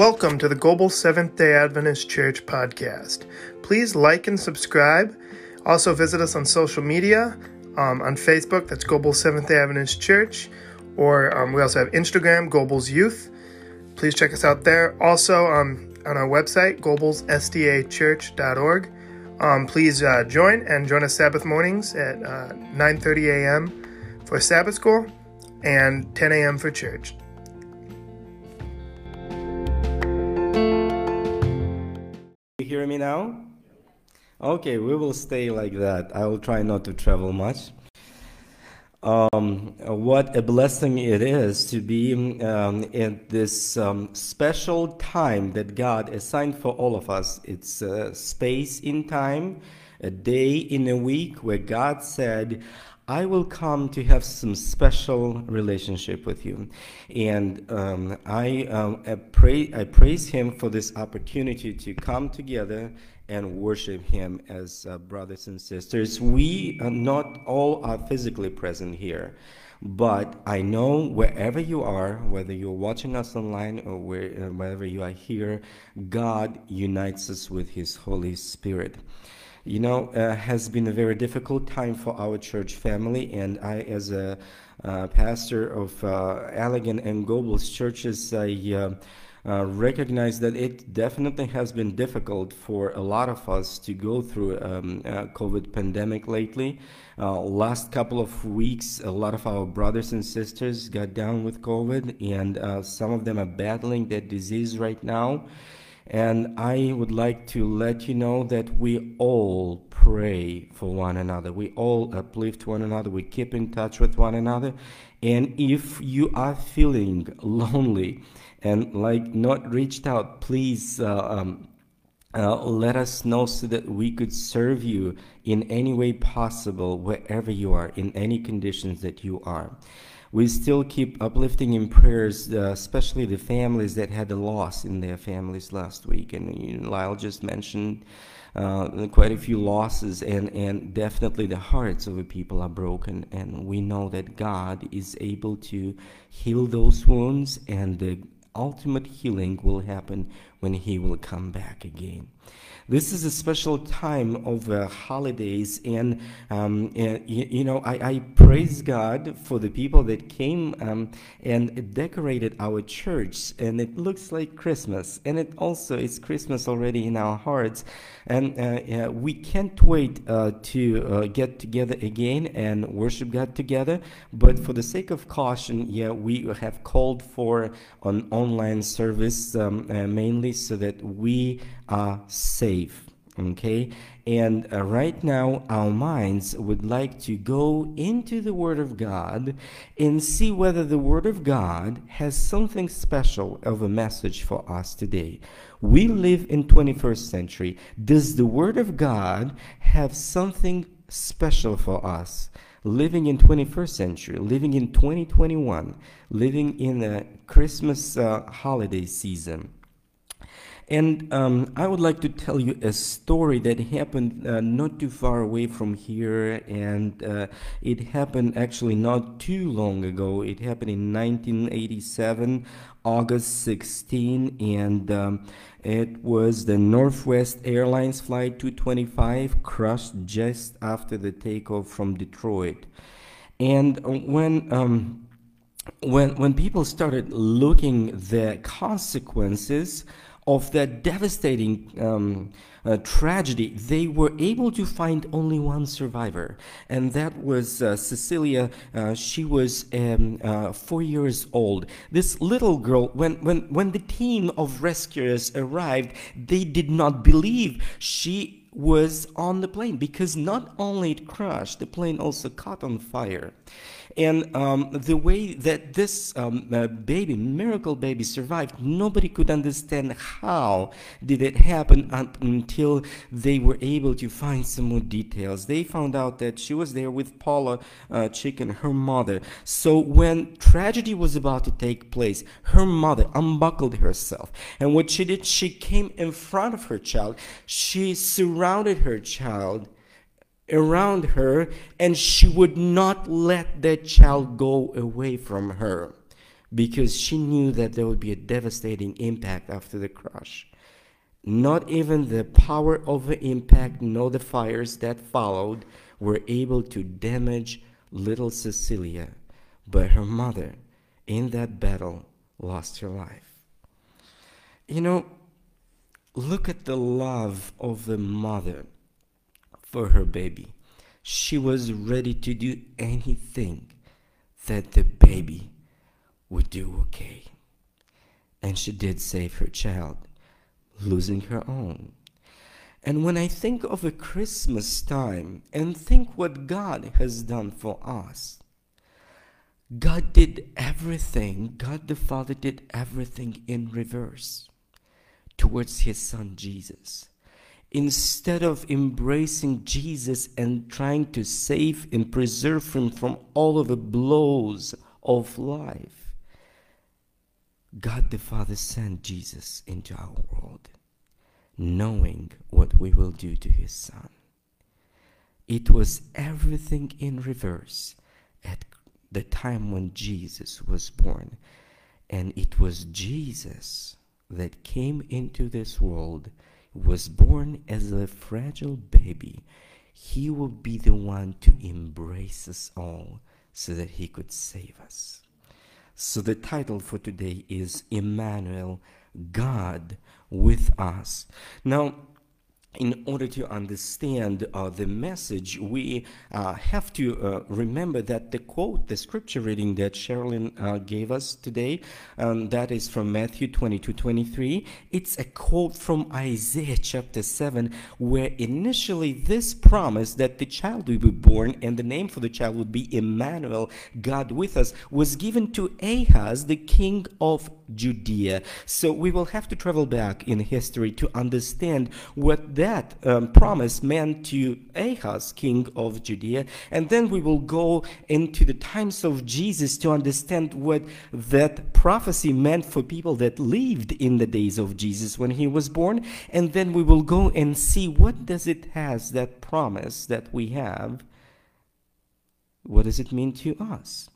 Welcome to the Gobles Seventh day Adventist Church podcast. Please like and subscribe. Also, visit us on social media um, on Facebook, that's Gobles Seventh day Adventist Church, or um, we also have Instagram, Gobles Youth. Please check us out there. Also, um, on our website, globalsdachurch.org. Um, please uh, join and join us Sabbath mornings at uh, 9:30 a.m. for Sabbath school and 10 a.m. for church. Me now? Okay, we will stay like that. I will try not to travel much. Um, what a blessing it is to be um, in this um, special time that God assigned for all of us. It's a space in time, a day in a week where God said, I will come to have some special relationship with you. And um, I, um, I, pray, I praise Him for this opportunity to come together and worship Him as uh, brothers and sisters. We uh, not all are physically present here. But I know wherever you are, whether you're watching us online or where, uh, wherever you are here, God unites us with His Holy Spirit you know, uh, has been a very difficult time for our church family. And I, as a uh, pastor of uh, Allegan and Gobles churches, I uh, uh, recognize that it definitely has been difficult for a lot of us to go through um, uh, COVID pandemic lately. last couple of weeks, a lot of our brothers and sisters got down with COVID, and some of them are battling that disease right now. And I would like to let you know that we all pray for one another. We all uplift one another. We keep in touch with one another. And if you are feeling lonely and like not reached out, please uh, um, uh, let us know so that we could serve you in any way possible, wherever you are, in any conditions that you are we still keep uplifting in prayers, uh, especially the families that had a loss in their families last week. And you know, Lyle just mentioned uh, quite a few losses, and, and definitely the hearts of the people are broken. And we know that God is able to heal those wounds, and the ultimate healing will happen when He will come back again. This is a special time of uh, holidays, and, um, you, you, know, I, I, praise God for the people that came um, and decorated our church, and it looks like Christmas, and it also is Christmas already in our hearts, and uh, we can't wait uh, to uh, get together again and worship God together. But for the sake of caution, yeah, we have called for an online service um, uh, mainly so that we are safe. Okay, and uh, right now our minds would like to go into the Word of God and see whether the Word of God has something special of a message for us today. We live in 21st century. Does the Word of God have something special for us? living in 21st century, living in 2021, living in a Christmas uh, holiday season. And um, I would like to tell you a story that happened uh, not too far away from here, and uh, it happened actually not too long ago. It happened in 1987, August 16, and um, it was the Northwest Airlines Flight 225 crashed just after the takeoff from Detroit. And when um, when when people started looking the consequences of that devastating um, uh, tragedy, they were able to find only one survivor, and that was uh, Cecilia. Uh, she was um, uh, four years old. This little girl, when, when, when the team of rescuers arrived, they did not believe she was on the plane because not only it crashed, the plane also caught on fire. And um, the way that this um, uh, baby, miracle baby, survived, nobody could understand how did it happen until they were able to find some more details. They found out that she was there with Paula uh, Cichan, her mother. So when tragedy was about to take place, her mother unbuckled herself. And what she did, she came in front of her child. She surrounded her child around her and she would not let that child go away from her. because she knew that there would be a devastating impact after the crash. Not even the power of the impact, nor the fires that followed, were able to damage little Cecilia, but her mother, in that battle, lost her life. You know, look at the love of the mother for her baby. She was ready to do anything that the baby would do okay. And she did save her child, losing her own. And when I think of a Christmas time and think what God has done for us, God did everything, God the Father did everything in reverse towards his son Jesus. Instead of embracing Jesus and trying to save and preserve him from all of the blows of life, God the Father sent Jesus into our world, knowing what we will do to his Son. It was everything in reverse at the time when Jesus was born. And it was Jesus that came into this world, was born as a fragile baby. He will be the one to embrace us all so that he could save us. So the title for today is Emmanuel, God with us. Now, in order to understand uh, the message, we uh, have to uh, remember that the quote, the scripture reading that Sherilyn uh, gave us today, um, that is from Matthew 22 23. It's a quote from Isaiah chapter 7, where initially this promise that the child will be born and the name for the child would be Emmanuel, God with us, was given to Ahaz, the king of Judea. So we will have to travel back in history to understand what that um, promise meant to Ahaz, king of Judea. And then we will go into the times of Jesus to understand what that prophecy meant for people that lived in the days of Jesus when he was born. And then we will go and see what does it has, that promise that we have, what does it mean to us?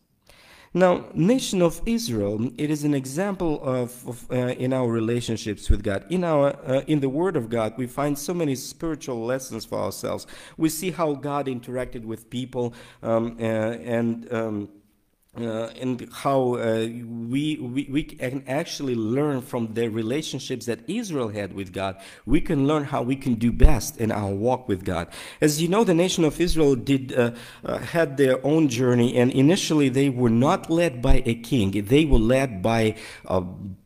Now, nation of Israel, it is an example of, of uh, in our relationships with God. In our uh, in the Word of God, we find so many spiritual lessons for ourselves. We see how God interacted with people um, uh, and. Um, uh, and how uh, we, we, we can actually learn from the relationships that Israel had with God. We can learn how we can do best in our walk with God. As you know, the nation of Israel did uh, uh had their own journey, and initially they were not led by a king. They were led by a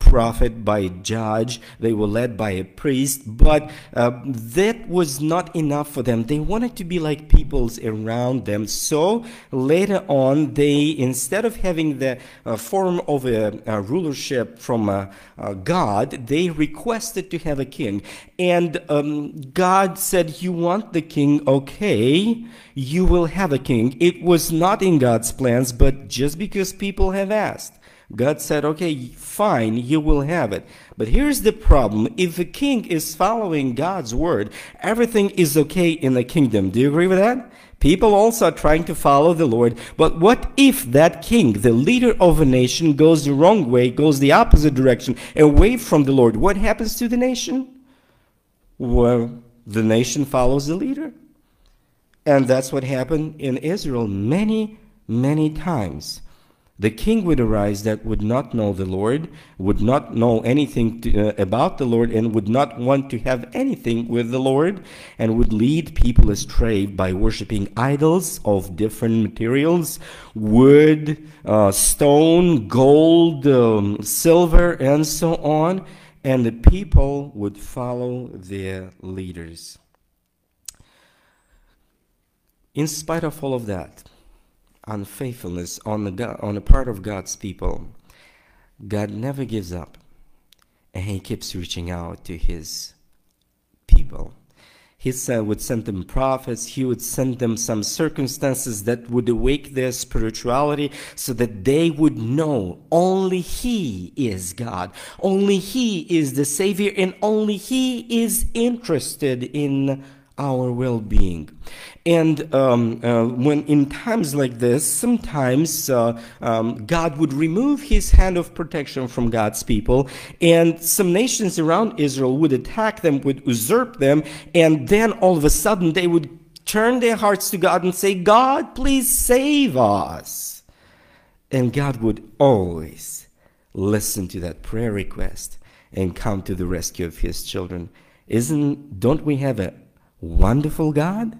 prophet, by a judge. They were led by a priest, but uh, that was not enough for them. They wanted to be like peoples around them. So later on, they instead of having the uh, form of a, a rulership from uh, uh, God, they requested to have a king. And um, God said, You want the king? Okay, you will have a king. It was not in God's plans, but just because people have asked. God said, okay, fine, you will have it. But here's the problem. If the king is following God's word, everything is okay in the kingdom. Do you agree with that? People also are trying to follow the Lord. But what if that king, the leader of a nation, goes the wrong way, goes the opposite direction, away from the Lord? What happens to the nation? Well, the nation follows the leader. And that's what happened in Israel many, many times the king would arise that would not know the Lord, would not know anything to, uh, about the Lord, and would not want to have anything with the Lord, and would lead people astray by worshiping idols of different materials wood, uh, stone, gold, um, silver, and so on. And the people would follow their leaders. In spite of all of that, unfaithfulness on the God, on the part of God's people, God never gives up, and He keeps reaching out to His people. He said would send them prophets. He would send them some circumstances that would awake their spirituality so that they would know only He is God. Only He is the Savior and only He is interested in our well-being. And um, uh, when in times like this, sometimes uh, um, God would remove His hand of protection from God's people, and some nations around Israel would attack them, would usurp them, and then all of a sudden they would turn their hearts to God and say, "God, please save us." And God would always listen to that prayer request and come to the rescue of His children. Isn't don't we have a wonderful God?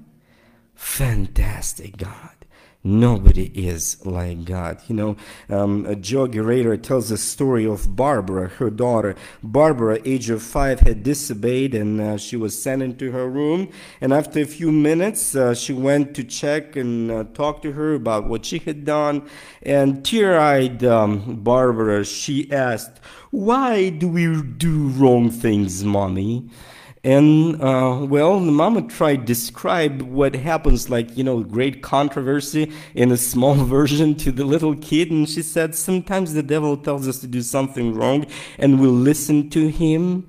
Fantastic God. Nobody is like God. You know, um, Joe Guerrero tells the story of Barbara, her daughter. Barbara, age of five, had disobeyed and uh, she was sent into her room. And after a few minutes, uh, she went to check and uh, talk to her about what she had done. And tear eyed um, Barbara, she asked, Why do we do wrong things, mommy? And uh, well, the mama tried to describe what happens, like you know, great controversy in a small version to the little kid, and she said sometimes the devil tells us to do something wrong, and we listen to him.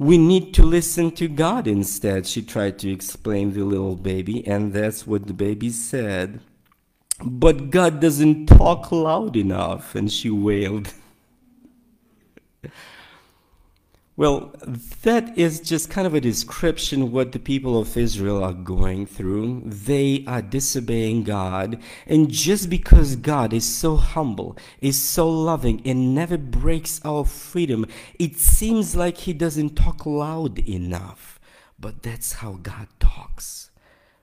We need to listen to God instead. She tried to explain the little baby, and that's what the baby said. But God doesn't talk loud enough, and she wailed. Well, that is just kind of a description of what the people of Israel are going through. They are disobeying God, and just because God is so humble, is so loving, and never breaks our freedom, it seems like He doesn't talk loud enough. But that's how God talks,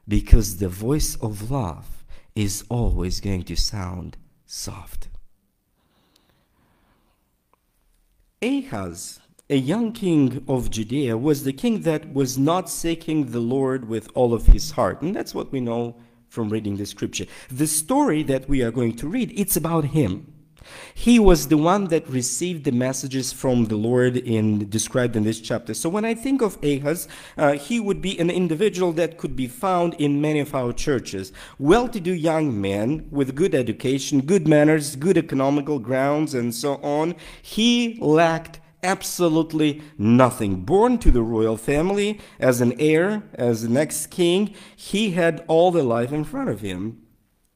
because the voice of love is always going to sound soft. Ahaz a young king of Judea was the king that was not seeking the Lord with all of his heart. And that's what we know from reading the scripture. The story that we are going to read, it's about him. He was the one that received the messages from the Lord in described in this chapter. So when I think of Ahaz, uh, he would be an individual that could be found in many of our churches. Well-to-do young man with good education, good manners, good economical grounds, and so on. He lacked absolutely nothing. Born to the royal family as an heir, as the next king, he had all the life in front of him.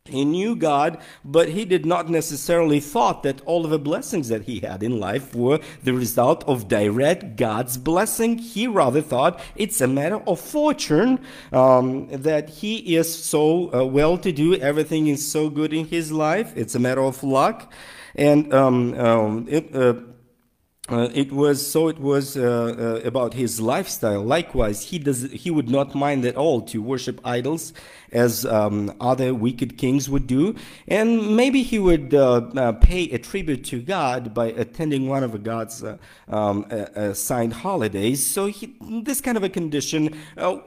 He knew God, but he did not necessarily thought that all of the blessings that he had in life were the result of direct God's blessing. He rather thought it's a matter of fortune um, that he is so uh, well to do, everything is so good in his life. It's a matter of luck. And um, um, it, uh, uh, it was so it was uh, uh, about his lifestyle. Likewise he does he would not mind at all to worship idols as um, other wicked kings would do. And maybe he would uh, uh, pay a tribute to god by attending one of god's uh, um, assigned holidays. So he, this kind of a condition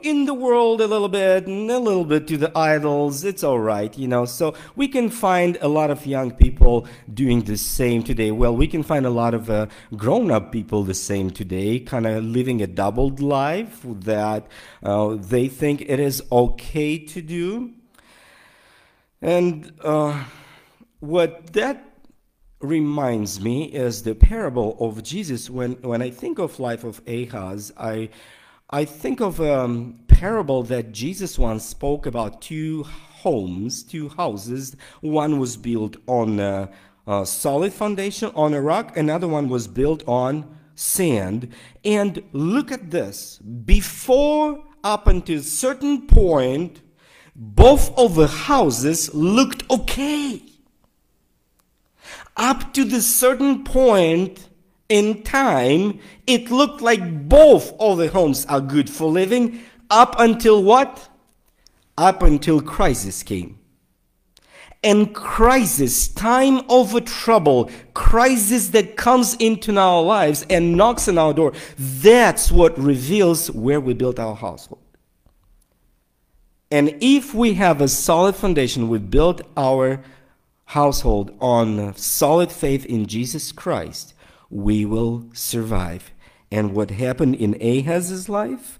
in the world a little bit and a little bit to the idols it's all right you know. So we can find a lot of young people doing the same today. Well we can find a lot of grown grown up people the same today, kind of living a doubled life that uh, they think it is okay to do. And uh, what that reminds me is the parable of Jesus. When, when I think of life of Ahaz, I, I think of a parable that Jesus once spoke about two homes, two houses. One was built on uh, a solid foundation on a rock, another one was built on sand. And look at this. Before, up until a certain point, both of the houses looked okay. Up to the certain point in time, it looked like both of the homes are good for living. Up until what? Up until crisis came and crisis, time of trouble, crisis that comes into our lives and knocks on our door, that's what reveals where we built our household. And if we have a solid foundation, we built our household on solid faith in Jesus Christ, we will survive. And what happened in Ahaz's life?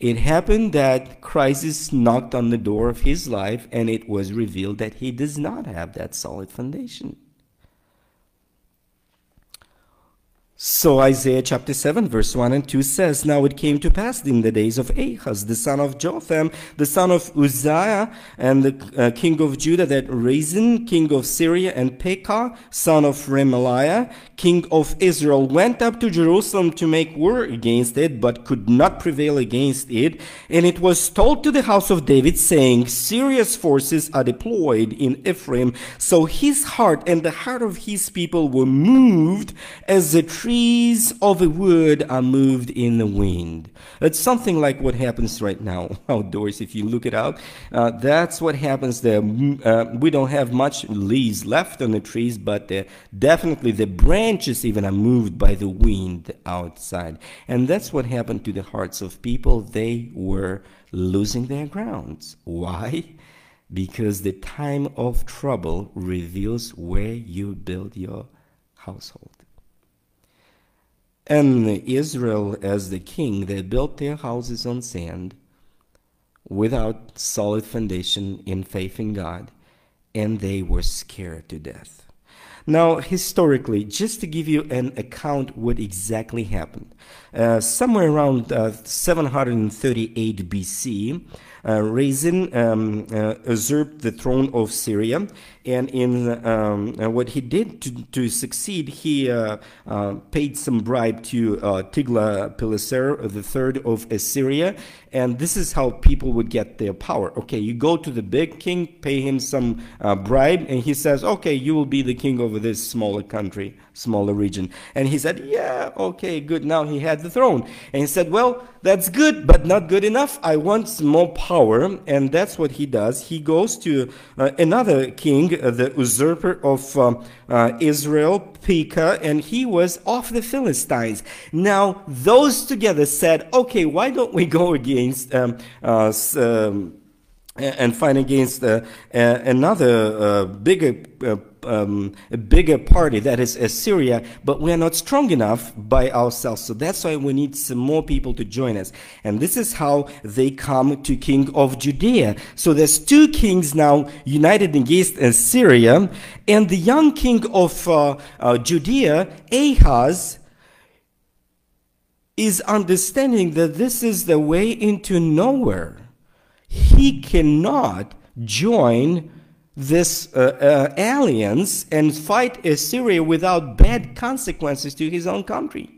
It happened that crisis knocked on the door of his life, and it was revealed that he does not have that solid foundation. So Isaiah chapter 7 verse 1 and 2 says, Now it came to pass in the days of Ahaz, the son of Jotham, the son of Uzziah, and the uh, king of Judah, that Rezin, king of Syria, and Pekah, son of Remaliah, king of Israel, went up to Jerusalem to make war against it, but could not prevail against it. And it was told to the house of David, saying, Syria's forces are deployed in Ephraim. So his heart and the heart of his people were moved as the tree trees of a wood are moved in the wind. It's something like what happens right now outdoors. If you look it out, uh, that's what happens there. Uh, we don't have much leaves left on the trees, but definitely the branches even are moved by the wind outside. And that's what happened to the hearts of people. They were losing their grounds. Why? Because the time of trouble reveals where you build your household. And Israel, as the king, they built their houses on sand without solid foundation in faith in God, and they were scared to death. Now, historically, just to give you an account what exactly happened, uh, somewhere around uh, 738 BC, uh, Rezin um, uh, usurped the throne of Syria, and in um, uh, what he did to, to succeed, he paid some bribe to Tiglath-Pileser III of Assyria, and this is how people would get their power. Okay, you go to the big king, pay him some bribe, and he says, okay, you will be the king over this smaller country, smaller region. And he said, yeah, okay, good. Now he had the throne. And he said, well, that's good, but not good enough. I want some more power. And that's what he does. He goes to uh, another king, uh, the usurper of um, uh, Israel, Pekah, and he was of the Philistines. Now, those together said, okay, why don't we go against um, uh, um, and fight against uh, another uh, bigger uh, um, a bigger party that is Assyria, but we are not strong enough by ourselves. So that's why we need some more people to join us. And this is how they come to King of Judea. So there's two kings now united against Assyria, and the young king of uh, uh, Judea, Ahaz, is understanding that this is the way into nowhere he cannot join this uh, uh, alliance and fight Assyria without bad consequences to his own country.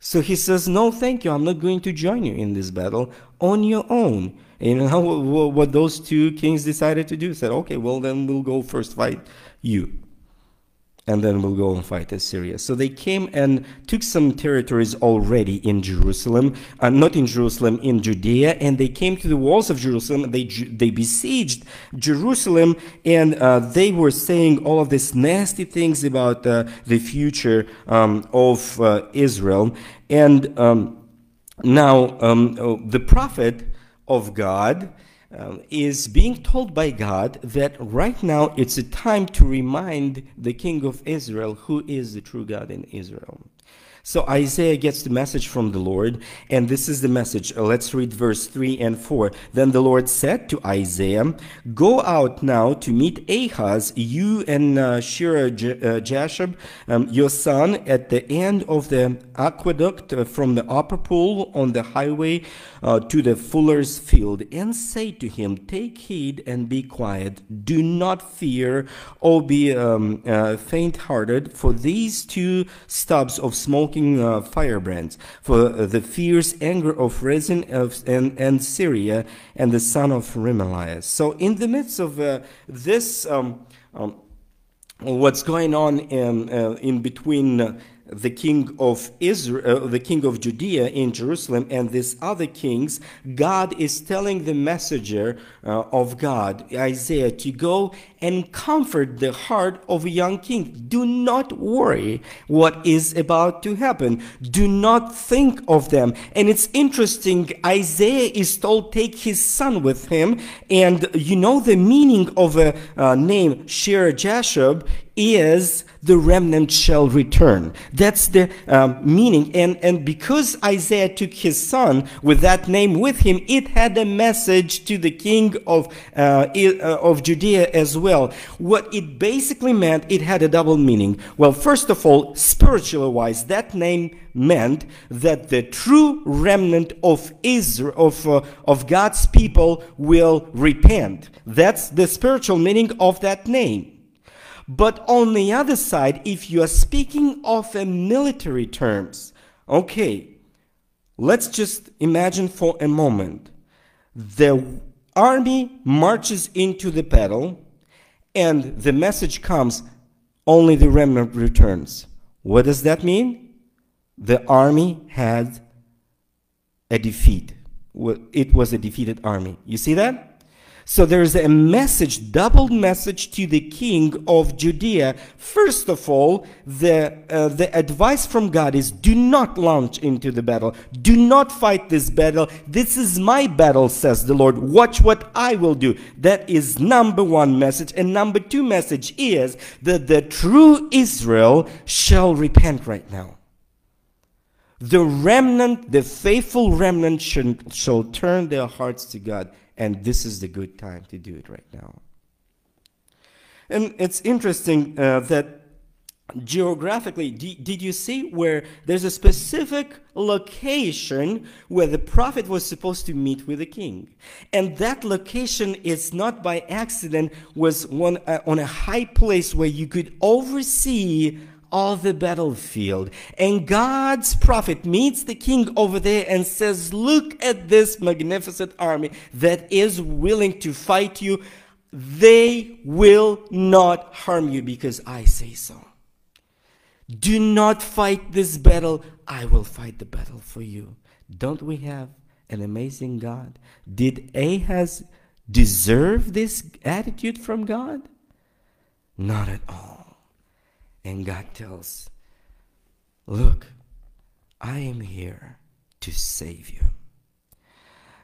So he says, No, thank you. I'm not going to join you in this battle on your own. And you know what those two kings decided to do? Said, Okay, well, then we'll go first fight you and then we'll go and fight Assyria. So they came and took some territories already in Jerusalem, uh, not in Jerusalem, in Judea, and they came to the walls of Jerusalem. They they besieged Jerusalem, and uh, they were saying all of these nasty things about uh, the future um, of uh, Israel. And um, now um, oh, the prophet of God um, is being told by God that right now it's a time to remind the king of Israel who is the true God in Israel. So Isaiah gets the message from the Lord, and this is the message. Uh, let's read verse 3 and 4. Then the Lord said to Isaiah, Go out now to meet Ahaz, you and uh, Shear-Jashub, um, your son, at the end of the aqueduct uh, from the upper pool on the highway uh, to the fuller's field, and say to him, Take heed and be quiet. Do not fear or be um, uh, faint-hearted, for these two stubs of smoke uh, firebrands, for the fierce anger of Rezin of, and, and Syria and the son of Remaliah. So in the midst of uh, this, um, um, what's going on in, uh, in between uh, the king of Israel, uh, the king of Judea in Jerusalem, and these other kings, God is telling the messenger uh, of God, Isaiah, to go and comfort the heart of a young king. Do not worry what is about to happen. Do not think of them. And it's interesting, Isaiah is told take his son with him, and you know the meaning of a uh, name, Shear-Jashub is the remnant shall return. That's the um, meaning. And, and because Isaiah took his son with that name with him, it had a message to the king of, uh, uh of Judea as well. What it basically meant, it had a double meaning. Well, first of all, spiritually wise, that name meant that the true remnant of Israel, of, uh, of God's people will repent. That's the spiritual meaning of that name. But on the other side, if you are speaking of a military terms, okay, let's just imagine for a moment the army marches into the battle and the message comes only the remnant returns. What does that mean? The army had a defeat. It was a defeated army. You see that? So there's a message, double message to the king of Judea. First of all, the, uh, the advice from God is do not launch into the battle. Do not fight this battle. This is my battle, says the Lord. Watch what I will do. That is number one message. And number two message is that the true Israel shall repent right now. The remnant, the faithful remnant, shall turn their hearts to God and this is the good time to do it right now. And it's interesting uh, that geographically, did you see where there's a specific location where the prophet was supposed to meet with the king? And that location is not by accident, was one, uh, on a high place where you could oversee of the battlefield. And God's prophet meets the king over there and says, Look at this magnificent army that is willing to fight you. They will not harm you because I say so. Do not fight this battle. I will fight the battle for you. Don't we have an amazing God? Did Ahaz deserve this attitude from God? Not at all. And God tells, Look, I am here to save you.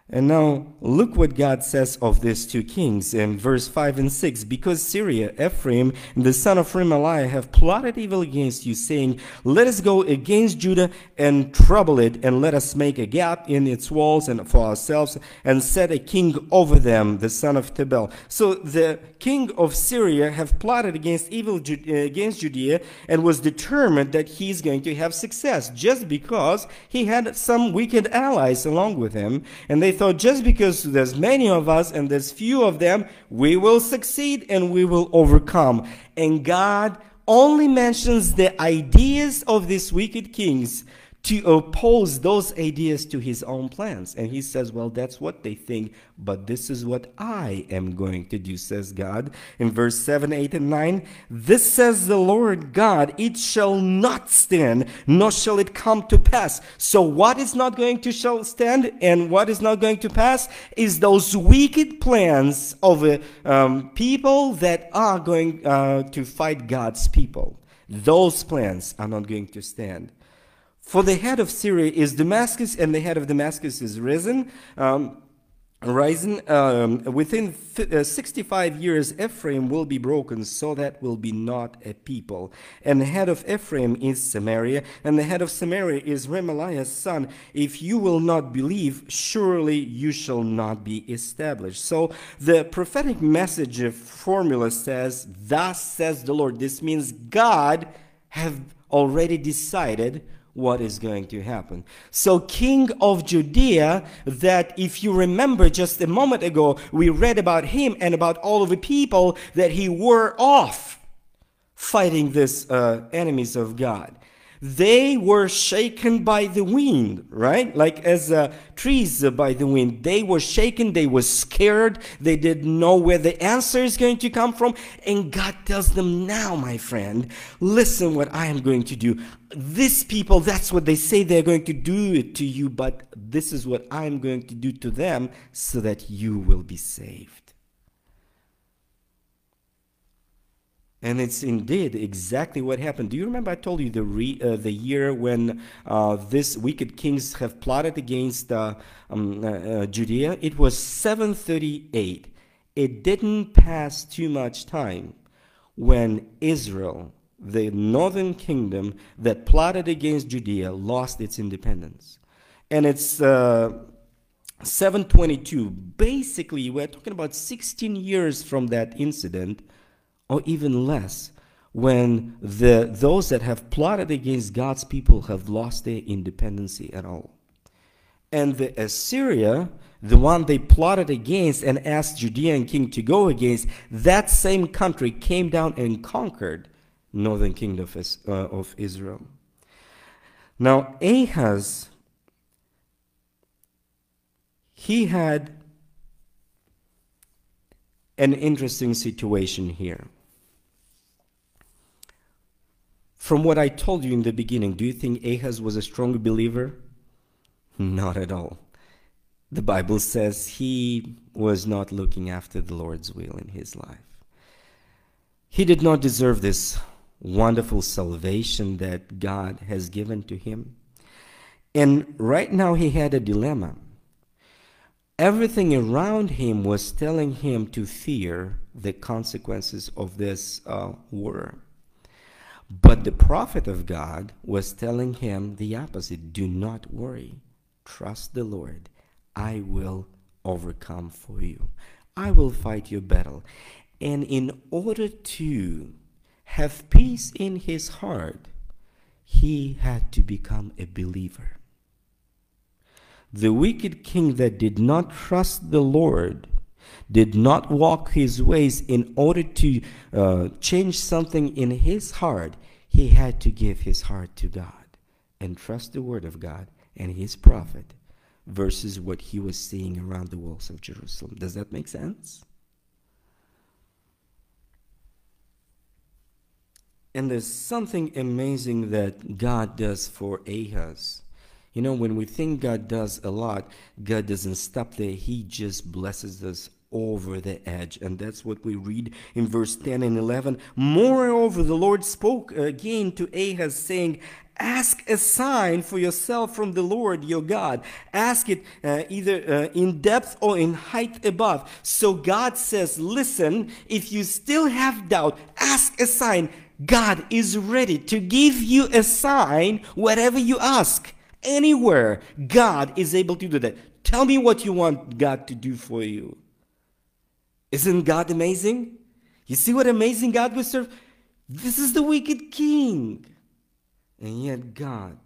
And now look what God says of these two kings in verse 5 and 6. Because Syria, Ephraim, and the son of Remaliah have plotted evil against you, saying, Let us go against Judah and trouble it, and let us make a gap in its walls and for ourselves, and set a king over them, the son of Tabel. So the king of Syria have plotted against evil uh, against Judea and was determined that he's going to have success just because he had some wicked allies along with him. And they thought just because there's many of us and there's few of them, we will succeed and we will overcome. And God only mentions the ideas of these wicked kings to oppose those ideas to his own plans. And he says, Well, that's what they think, but this is what I am going to do, says God. In verse 7, 8, and 9, this says the Lord God, it shall not stand, nor shall it come to pass. So, what is not going to shall stand and what is not going to pass is those wicked plans of uh, um, people that are going uh, to fight God's people. Those plans are not going to stand. For the head of Syria is Damascus, and the head of Damascus is Rezin. Um, Rezin um, within uh, 65 years, Ephraim will be broken, so that will be not a people. And the head of Ephraim is Samaria, and the head of Samaria is Remaliah's son. If you will not believe, surely you shall not be established. So the prophetic message formula says, Thus says the Lord. This means God have already decided what is going to happen. So, King of Judea, that if you remember just a moment ago, we read about him and about all of the people that he were off fighting these uh, enemies of God they were shaken by the wind, right? Like as uh, trees by the wind. They were shaken, they were scared, they didn't know where the answer is going to come from. And God tells them, Now, my friend, listen what I am going to do. These people, that's what they say they're going to do it to you, but this is what I'm going to do to them so that you will be saved. And it's indeed exactly what happened. Do you remember I told you the re, uh, the year when uh, these wicked kings have plotted against uh, um, uh, uh, Judea? It was 738. It didn't pass too much time when Israel, the northern kingdom that plotted against Judea, lost its independence. And it's uh, 722. Basically, we're talking about 16 years from that incident, or even less, when the, those that have plotted against God's people have lost their independency at all. And the Assyria, the one they plotted against and asked Judean king to go against, that same country came down and conquered northern kingdom of, uh, of Israel. Now Ahaz, he had an interesting situation here. From what I told you in the beginning, do you think Ahaz was a strong believer? Not at all. The Bible says he was not looking after the Lord's will in his life. He did not deserve this wonderful salvation that God has given to him. And right now he had a dilemma. Everything around him was telling him to fear the consequences of this uh, war. But the prophet of God was telling him the opposite do not worry, trust the Lord. I will overcome for you, I will fight your battle. And in order to have peace in his heart, he had to become a believer. The wicked king that did not trust the Lord did not walk his ways in order to uh, change something in his heart, he had to give his heart to God and trust the word of God and his prophet versus what he was seeing around the walls of Jerusalem. Does that make sense? And there's something amazing that God does for Ahaz. You know, when we think God does a lot, God doesn't stop there. He just blesses us over the edge. And that's what we read in verse 10 and 11. Moreover, the Lord spoke again to Ahaz, saying, Ask a sign for yourself from the Lord your God. Ask it uh, either uh, in depth or in height above. So God says, Listen, if you still have doubt, ask a sign. God is ready to give you a sign whatever you ask. Anywhere, God is able to do that. Tell me what you want God to do for you. Isn't God amazing? You see what amazing God we serve? This is the wicked king. And yet God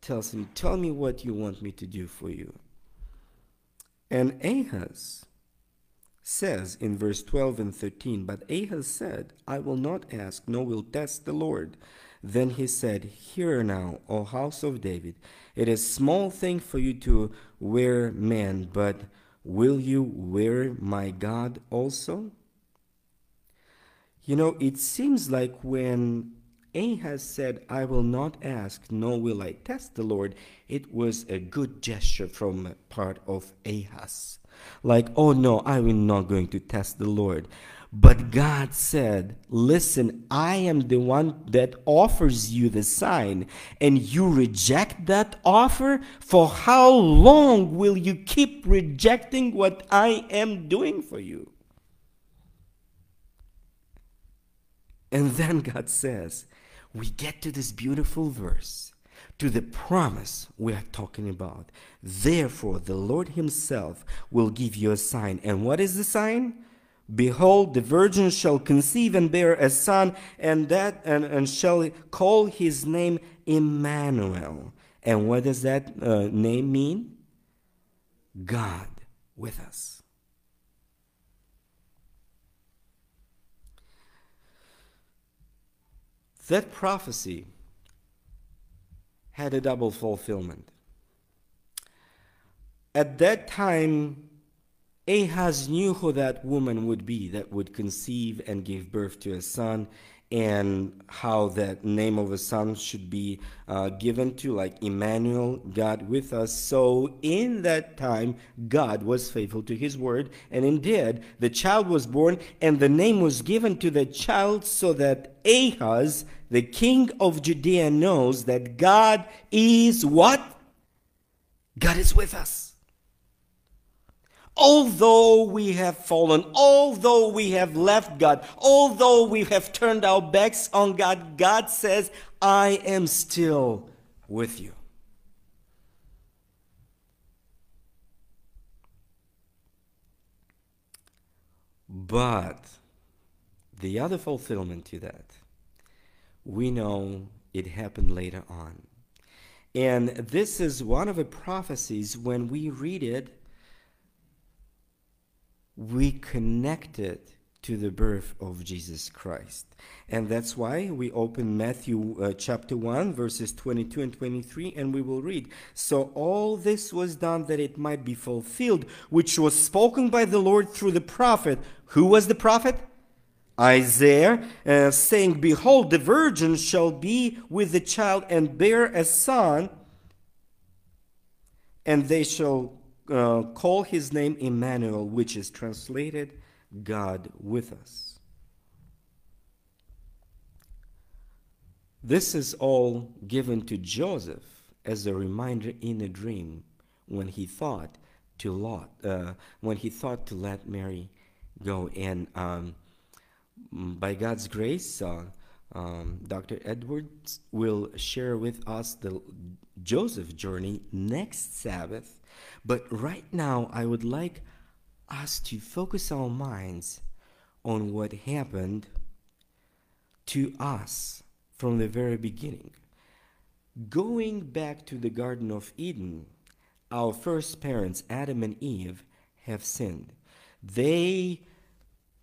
tells him, Tell me what you want me to do for you. And Ahaz says in verse 12 and 13, But Ahaz said, I will not ask, nor will test the Lord. Then he said, Hear now, O house of David, it is small thing for you to wear men, but Will you wear my God also? You know, it seems like when Ahaz said, I will not ask, nor will I test the Lord, it was a good gesture from part of Ahaz. Like, oh no, I am not going to test the Lord. But God said, Listen, I am the one that offers you the sign, and you reject that offer? For how long will you keep rejecting what I am doing for you? And then God says, We get to this beautiful verse, to the promise we are talking about. Therefore, the Lord Himself will give you a sign. And what is the sign? Behold, the virgin shall conceive and bear a son, and that and, and shall call his name Emmanuel. And what does that uh, name mean? God with us. That prophecy had a double fulfillment. At that time, Ahaz knew who that woman would be that would conceive and give birth to a son, and how that name of a son should be uh, given to, like Emmanuel, God with us. So, in that time, God was faithful to his word, and indeed, the child was born, and the name was given to the child so that Ahaz, the king of Judea, knows that God is what? God is with us. Although we have fallen, although we have left God, although we have turned our backs on God, God says, I am still with you. But the other fulfillment to that, we know it happened later on. And this is one of the prophecies when we read it, we connect it to the birth of Jesus Christ. And that's why we open Matthew uh, chapter 1, verses 22 and 23, and we will read So all this was done that it might be fulfilled, which was spoken by the Lord through the prophet. Who was the prophet? Isaiah, uh, saying, Behold, the virgin shall be with the child and bear a son, and they shall uh, call his name Emmanuel, which is translated God with us. This is all given to Joseph as a reminder in a dream when he thought to lot, uh, when he thought to let Mary go. And um, by God's grace, uh, um, Dr. Edwards will share with us the Joseph journey next Sabbath. But right now, I would like us to focus our minds on what happened to us from the very beginning. Going back to the Garden of Eden, our first parents, Adam and Eve, have sinned. They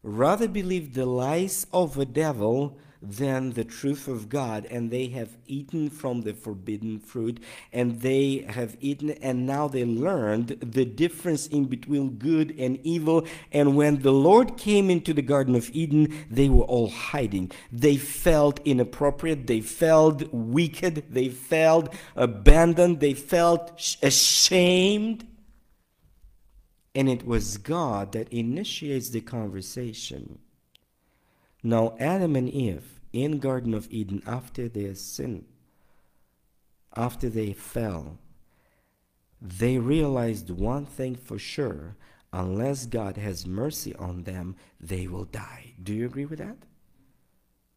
rather believed the lies of the devil than the truth of God, and they have eaten from the forbidden fruit, and they have eaten, and now they learned the difference in between good and evil. And when the Lord came into the Garden of Eden, they were all hiding. They felt inappropriate, they felt wicked, they felt abandoned, they felt ashamed. And it was God that initiates the conversation. Now, Adam and Eve in Garden of Eden after their sin, after they fell, they realized one thing for sure unless God has mercy on them, they will die. Do you agree with that?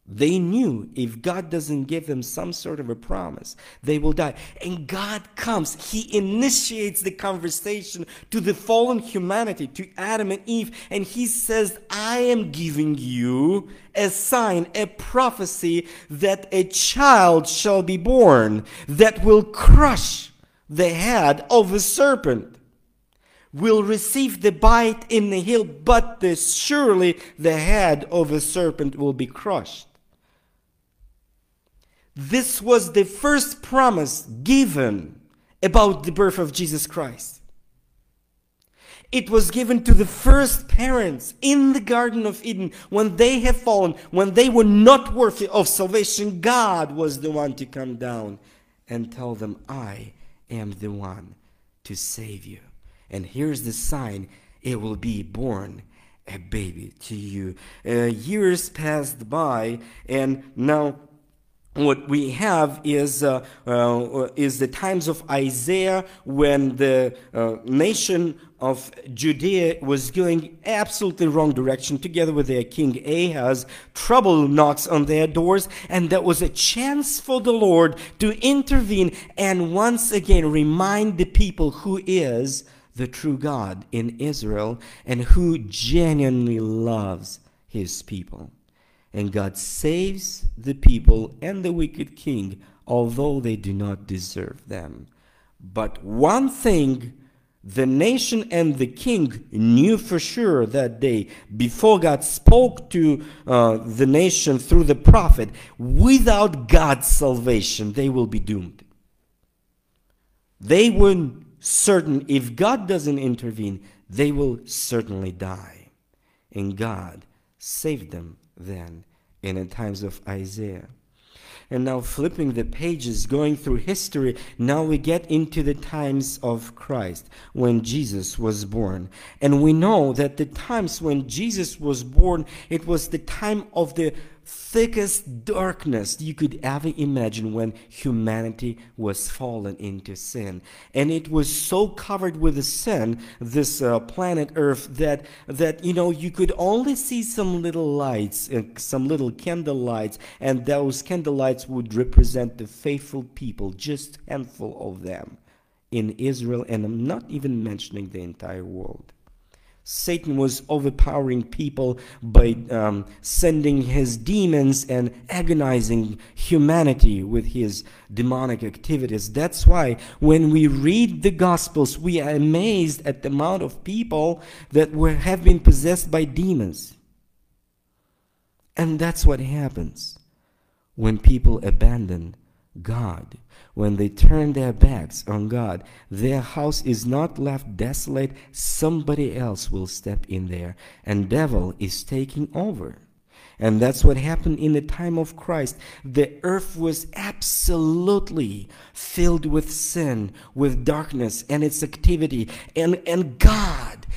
They knew if God doesn't give them some sort of a promise, they will die. And God comes, He initiates the conversation to the fallen humanity, to Adam and Eve, and He says, I am giving you a sign, a prophecy that a child shall be born that will crush the head of a serpent will receive the bite in the heel, but surely the head of a serpent will be crushed. This was the first promise given about the birth of Jesus Christ. It was given to the first parents in the Garden of Eden when they have fallen, when they were not worthy of salvation. God was the one to come down and tell them, I am the one to save you. And here's the sign it will be born a baby to you. Uh, years passed by, and now what we have is uh, uh, is the times of Isaiah when the uh, nation of Judea was going absolutely wrong direction together with their king Ahaz. Trouble knocks on their doors and that was a chance for the Lord to intervene and once again remind the people who is the true God in Israel and who genuinely loves his people and God saves the people and the wicked king, although they do not deserve them. But one thing the nation and the king knew for sure that day, before God spoke to uh, the nation through the prophet, without God's salvation, they will be doomed. They were certain if God doesn't intervene, they will certainly die. And God saved them then in the times of Isaiah. And now, flipping the pages, going through history, now we get into the times of Christ, when Jesus was born. And we know that the times when Jesus was born, it was the time of the thickest darkness you could ever imagine when humanity was fallen into sin. And it was so covered with the sin, this uh, planet Earth, that, that, you know, you could only see some little lights, uh, some little candle lights, and those candle lights would represent the faithful people, just handful of them in Israel, and I'm not even mentioning the entire world. Satan was overpowering people by um, sending his demons and agonizing humanity with his demonic activities. That's why when we read the Gospels, we are amazed at the amount of people that were, have been possessed by demons. And that's what happens when people abandon God when they turn their backs on God, their house is not left desolate. Somebody else will step in there, and devil is taking over. And that's what happened in the time of Christ. The earth was absolutely filled with sin, with darkness and its activity. And, and God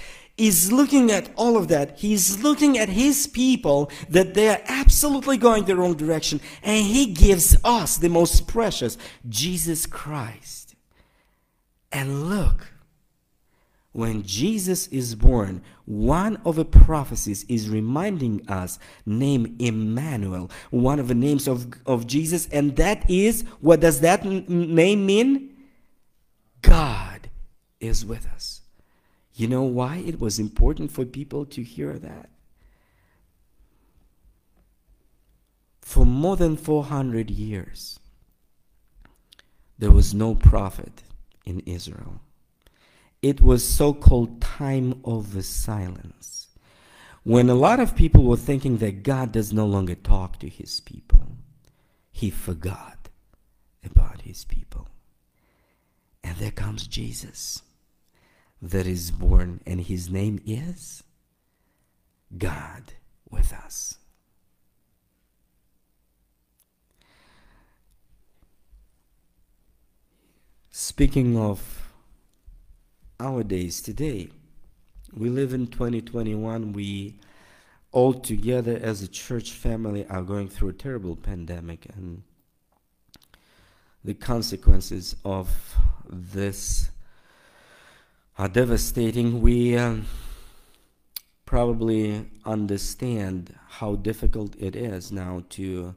is looking at all of that. He's looking at his people that they are absolutely going the wrong direction. And he gives us the most precious, Jesus Christ. And look, when Jesus is born, one of the prophecies is reminding us name Emmanuel, one of the names of, of Jesus. And that is, what does that name mean? God is with us. You know why it was important for people to hear that? For more than 400 years, there was no prophet in Israel. It was so called time of the silence. When a lot of people were thinking that God does no longer talk to his people, he forgot about his people. And there comes Jesus that is born, and his name is God with us. Speaking of our days today, we live in 2021. We all together as a church family are going through a terrible pandemic and the consequences of this are devastating. We uh, probably understand how difficult it is now to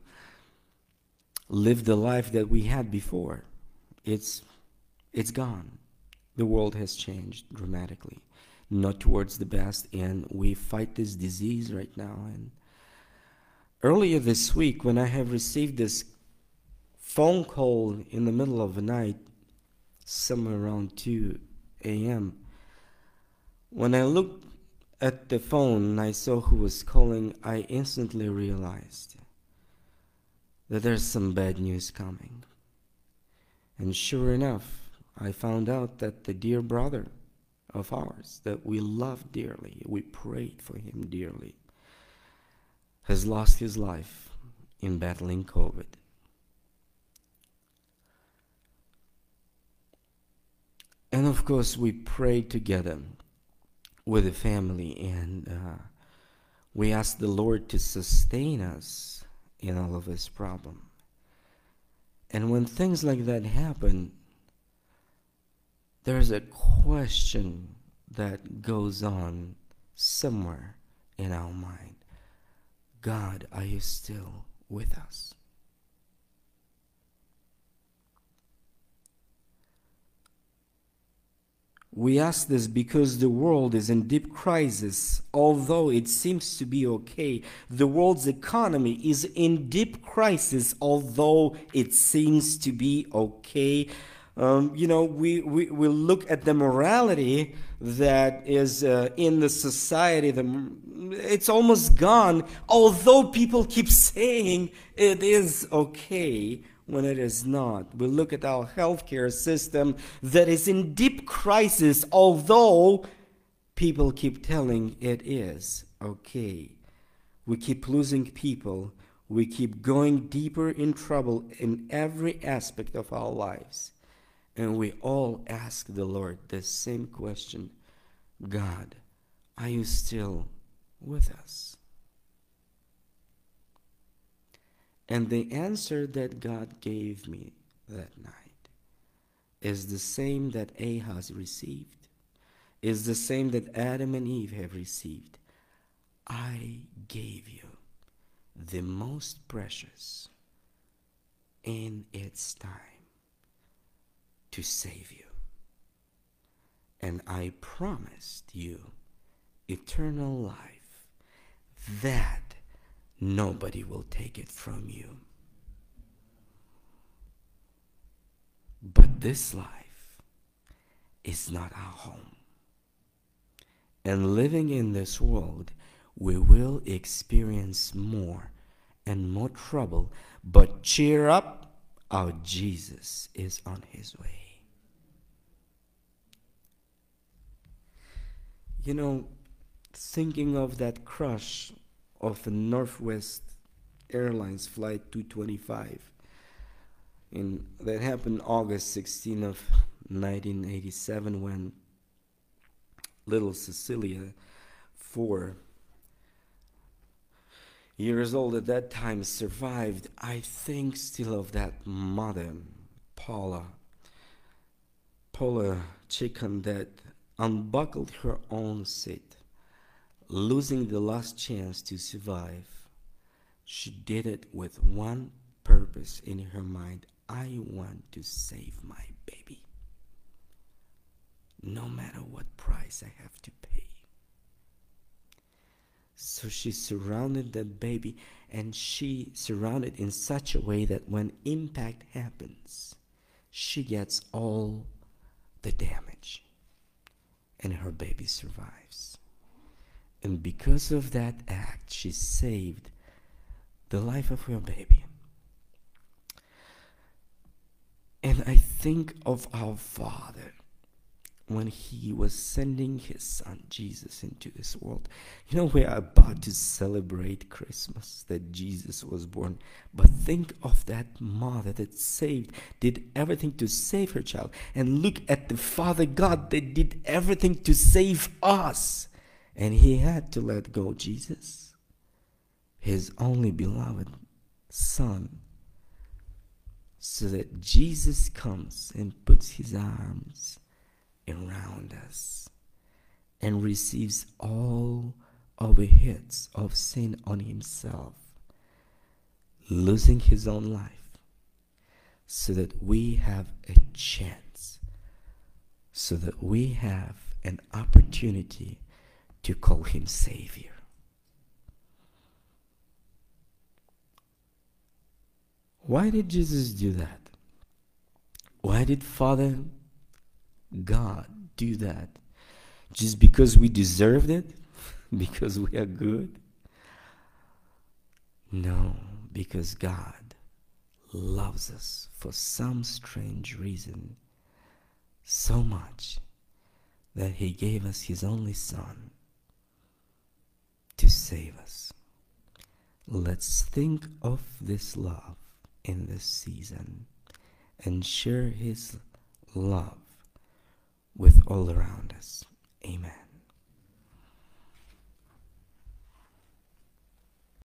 live the life that we had before. It's it's gone. The world has changed dramatically, not towards the best, and we fight this disease right now. And earlier this week, when I have received this phone call in the middle of the night, somewhere around two a.m. When I looked at the phone and I saw who was calling, I instantly realized that there's some bad news coming. And sure enough, I found out that the dear brother of ours that we loved dearly, we prayed for him dearly, has lost his life in battling COVID. And of course, we prayed together with the family and uh, we asked the Lord to sustain us in all of this problem. And when things like that happen, there's a question that goes on somewhere in our mind God, are you still with us? We ask this because the world is in deep crisis. Although it seems to be okay, the world's economy is in deep crisis, although it seems to be okay. Um, you know, we, we, we look at the morality that is uh, in the society, the, it's almost gone, although people keep saying it is okay when it is not. We look at our healthcare system that is in deep crisis, although people keep telling it is okay. We keep losing people. We keep going deeper in trouble in every aspect of our lives. And we all ask the Lord the same question God, are you still with us? And the answer that God gave me that night is the same that Ahaz received, is the same that Adam and Eve have received. I gave you the most precious in its time to save you. And I promised you eternal life that nobody will take it from you. But this life is not our home. And living in this world, we will experience more and more trouble. But cheer up, our Jesus is on his way. You know, thinking of that crush of a Northwest Airlines flight 225 in that happened August 16 of 1987 when little Cecilia, four years old at that time, survived. I think still of that mother, Paula, Paula Cichan, that unbuckled her own seat, losing the last chance to survive. She did it with one purpose in her mind I want to save my baby, no matter what price I have to pay. So she surrounded that baby and she surrounded in such a way that when impact happens, she gets all the damage and her baby survives. And because of that act, she saved the life of her baby. And I think of our Father when He was sending His Son Jesus into this world. You know, we are about to celebrate Christmas that Jesus was born. But think of that mother that saved, did everything to save her child. And look at the Father God that did everything to save us. And He had to let go Jesus, His only beloved Son so that Jesus comes and puts his arms around us and receives all of the hits of sin on himself, losing his own life, so that we have a chance, so that we have an opportunity to call him Savior. Why did Jesus do that? Why did Father God do that? Just because we deserved it? because we are good? No, because God loves us for some strange reason so much that He gave us His only Son to save us. Let's think of this love in this season and share His love with all around us. Amen.